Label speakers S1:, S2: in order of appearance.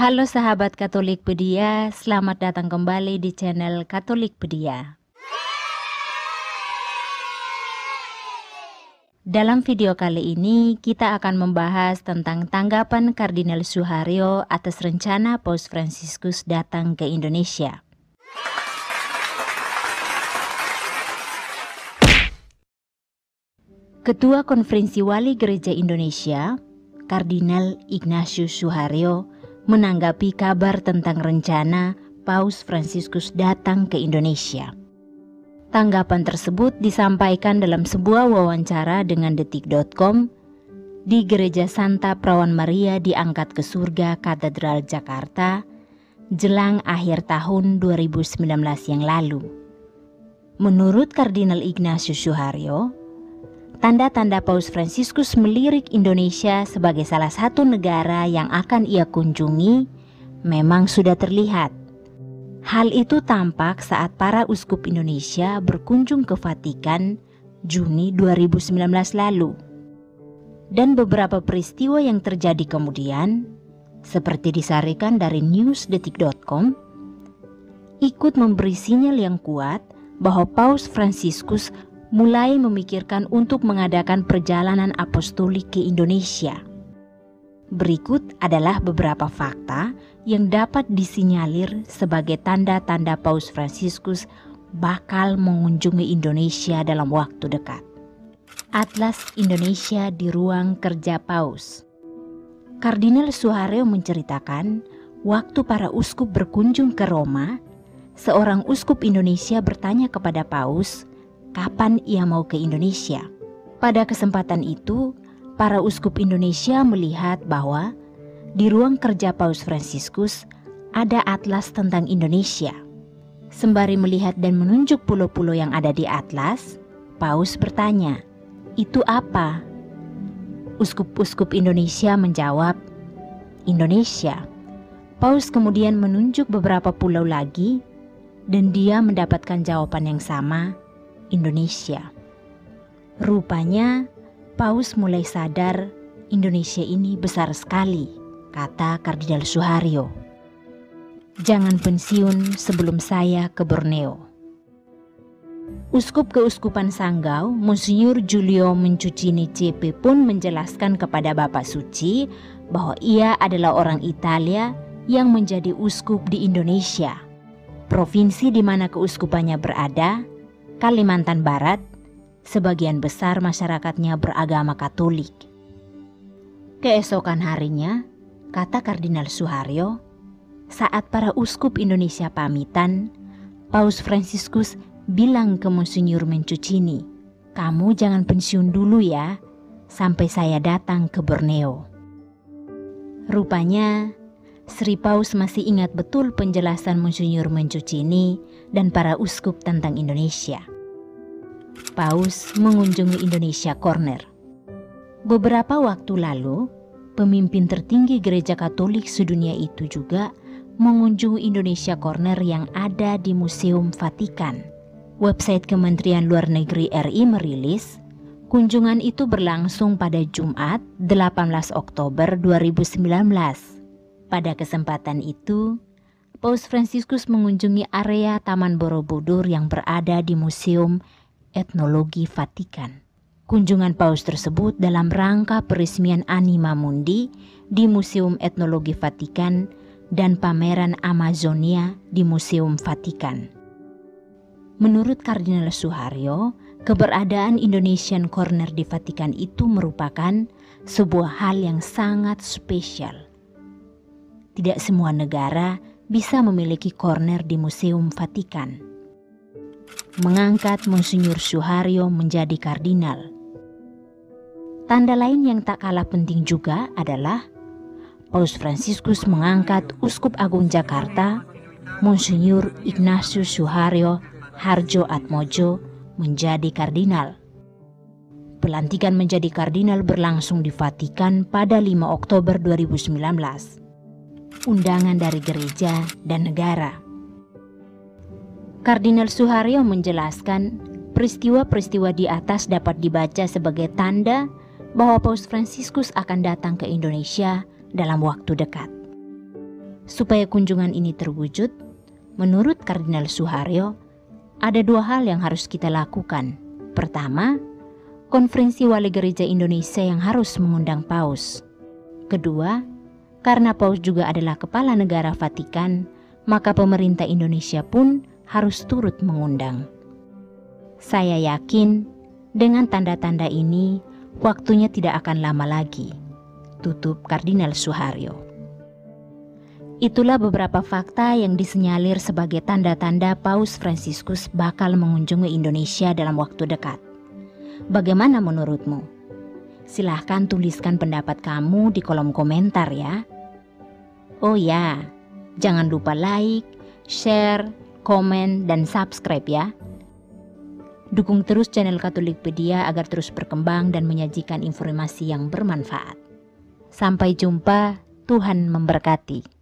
S1: Halo sahabat Katolik Pedia, selamat datang kembali di channel Katolik Pedia. Dalam video kali ini, kita akan membahas tentang tanggapan Kardinal Suharyo atas rencana Paus Fransiskus datang ke Indonesia. Ketua Konferensi Wali Gereja Indonesia, Kardinal Ignatius Suharyo, menanggapi kabar tentang rencana Paus Fransiskus datang ke Indonesia. Tanggapan tersebut disampaikan dalam sebuah wawancara dengan detik.com di Gereja Santa Perawan Maria diangkat ke surga Katedral Jakarta jelang akhir tahun 2019 yang lalu. Menurut Kardinal Ignatius Suharyo, tanda-tanda Paus Fransiskus melirik Indonesia sebagai salah satu negara yang akan ia kunjungi memang sudah terlihat. Hal itu tampak saat para uskup Indonesia berkunjung ke Vatikan Juni 2019 lalu. Dan beberapa peristiwa yang terjadi kemudian, seperti disarikan dari newsdetik.com, ikut memberi sinyal yang kuat bahwa Paus Fransiskus mulai memikirkan untuk mengadakan perjalanan apostolik ke Indonesia. Berikut adalah beberapa fakta yang dapat disinyalir sebagai tanda-tanda Paus Fransiskus bakal mengunjungi Indonesia dalam waktu dekat. Atlas Indonesia di ruang kerja Paus. Kardinal Suharyo menceritakan, waktu para uskup berkunjung ke Roma, seorang uskup Indonesia bertanya kepada Paus kapan ia mau ke Indonesia. Pada kesempatan itu, para uskup Indonesia melihat bahwa di ruang kerja Paus Fransiskus ada atlas tentang Indonesia. Sembari melihat dan menunjuk pulau-pulau yang ada di atlas, Paus bertanya, "Itu apa?" Uskup-uskup Indonesia menjawab, "Indonesia." Paus kemudian menunjuk beberapa pulau lagi, dan dia mendapatkan jawaban yang sama, Indonesia. Rupanya Paus mulai sadar Indonesia ini besar sekali, kata Kardinal Suharyo. Jangan pensiun sebelum saya ke Borneo. Uskup Keuskupan Sanggau, Monsinyur Giulio Mencucini CP pun menjelaskan kepada Bapak Suci bahwa ia adalah orang Italia yang menjadi uskup di Indonesia. Provinsi di mana keuskupannya berada Kalimantan Barat, sebagian besar masyarakatnya beragama Katolik. Keesokan harinya, kata Kardinal Suharyo, saat para uskup Indonesia pamitan, Paus Fransiskus bilang ke Monsinyur Mencucini, "Kamu jangan pensiun dulu ya, sampai saya datang ke Borneo." Rupanya, Sri Paus masih ingat betul penjelasan Monsinyur Mencucini dan para uskup tentang Indonesia. Paus mengunjungi Indonesia Corner. Beberapa waktu lalu, pemimpin tertinggi gereja Katolik sedunia itu juga mengunjungi Indonesia Corner yang ada di Museum Vatikan. Website Kementerian Luar Negeri RI merilis, kunjungan itu berlangsung pada Jumat 18 Oktober 2019. Pada kesempatan itu, Paus Fransiskus mengunjungi area Taman Borobudur yang berada di Museum Etnologi Vatikan. Kunjungan Paus tersebut dalam rangka peresmian Anima Mundi di Museum Etnologi Vatikan dan pameran Amazonia di Museum Vatikan. Menurut Kardinal Suharyo, keberadaan Indonesian Corner di Vatikan itu merupakan sebuah hal yang sangat spesial. Tidak semua negara bisa memiliki corner di Museum Vatikan mengangkat Monsinyur Suharyo menjadi kardinal. Tanda lain yang tak kalah penting juga adalah Paus Fransiskus mengangkat Uskup Agung Jakarta, Monsinyur Ignatius Suharyo Harjo Atmojo menjadi kardinal. Pelantikan menjadi kardinal berlangsung di Vatikan pada 5 Oktober 2019. Undangan dari gereja dan negara Kardinal Suharyo menjelaskan peristiwa-peristiwa di atas dapat dibaca sebagai tanda bahwa Paus Fransiskus akan datang ke Indonesia dalam waktu dekat. Supaya kunjungan ini terwujud, menurut Kardinal Suharyo, ada dua hal yang harus kita lakukan. Pertama, konferensi wali gereja Indonesia yang harus mengundang paus. Kedua, karena paus juga adalah kepala negara Vatikan, maka pemerintah Indonesia pun harus turut mengundang. Saya yakin dengan tanda-tanda ini, waktunya tidak akan lama lagi. Tutup Kardinal Suharyo. Itulah beberapa fakta yang disenyalir sebagai tanda-tanda Paus Fransiskus bakal mengunjungi Indonesia dalam waktu dekat. Bagaimana menurutmu? Silahkan tuliskan pendapat kamu di kolom komentar ya. Oh ya, jangan lupa like, share, komen, dan subscribe ya. Dukung terus channel Katolikpedia agar terus berkembang dan menyajikan informasi yang bermanfaat. Sampai jumpa, Tuhan memberkati.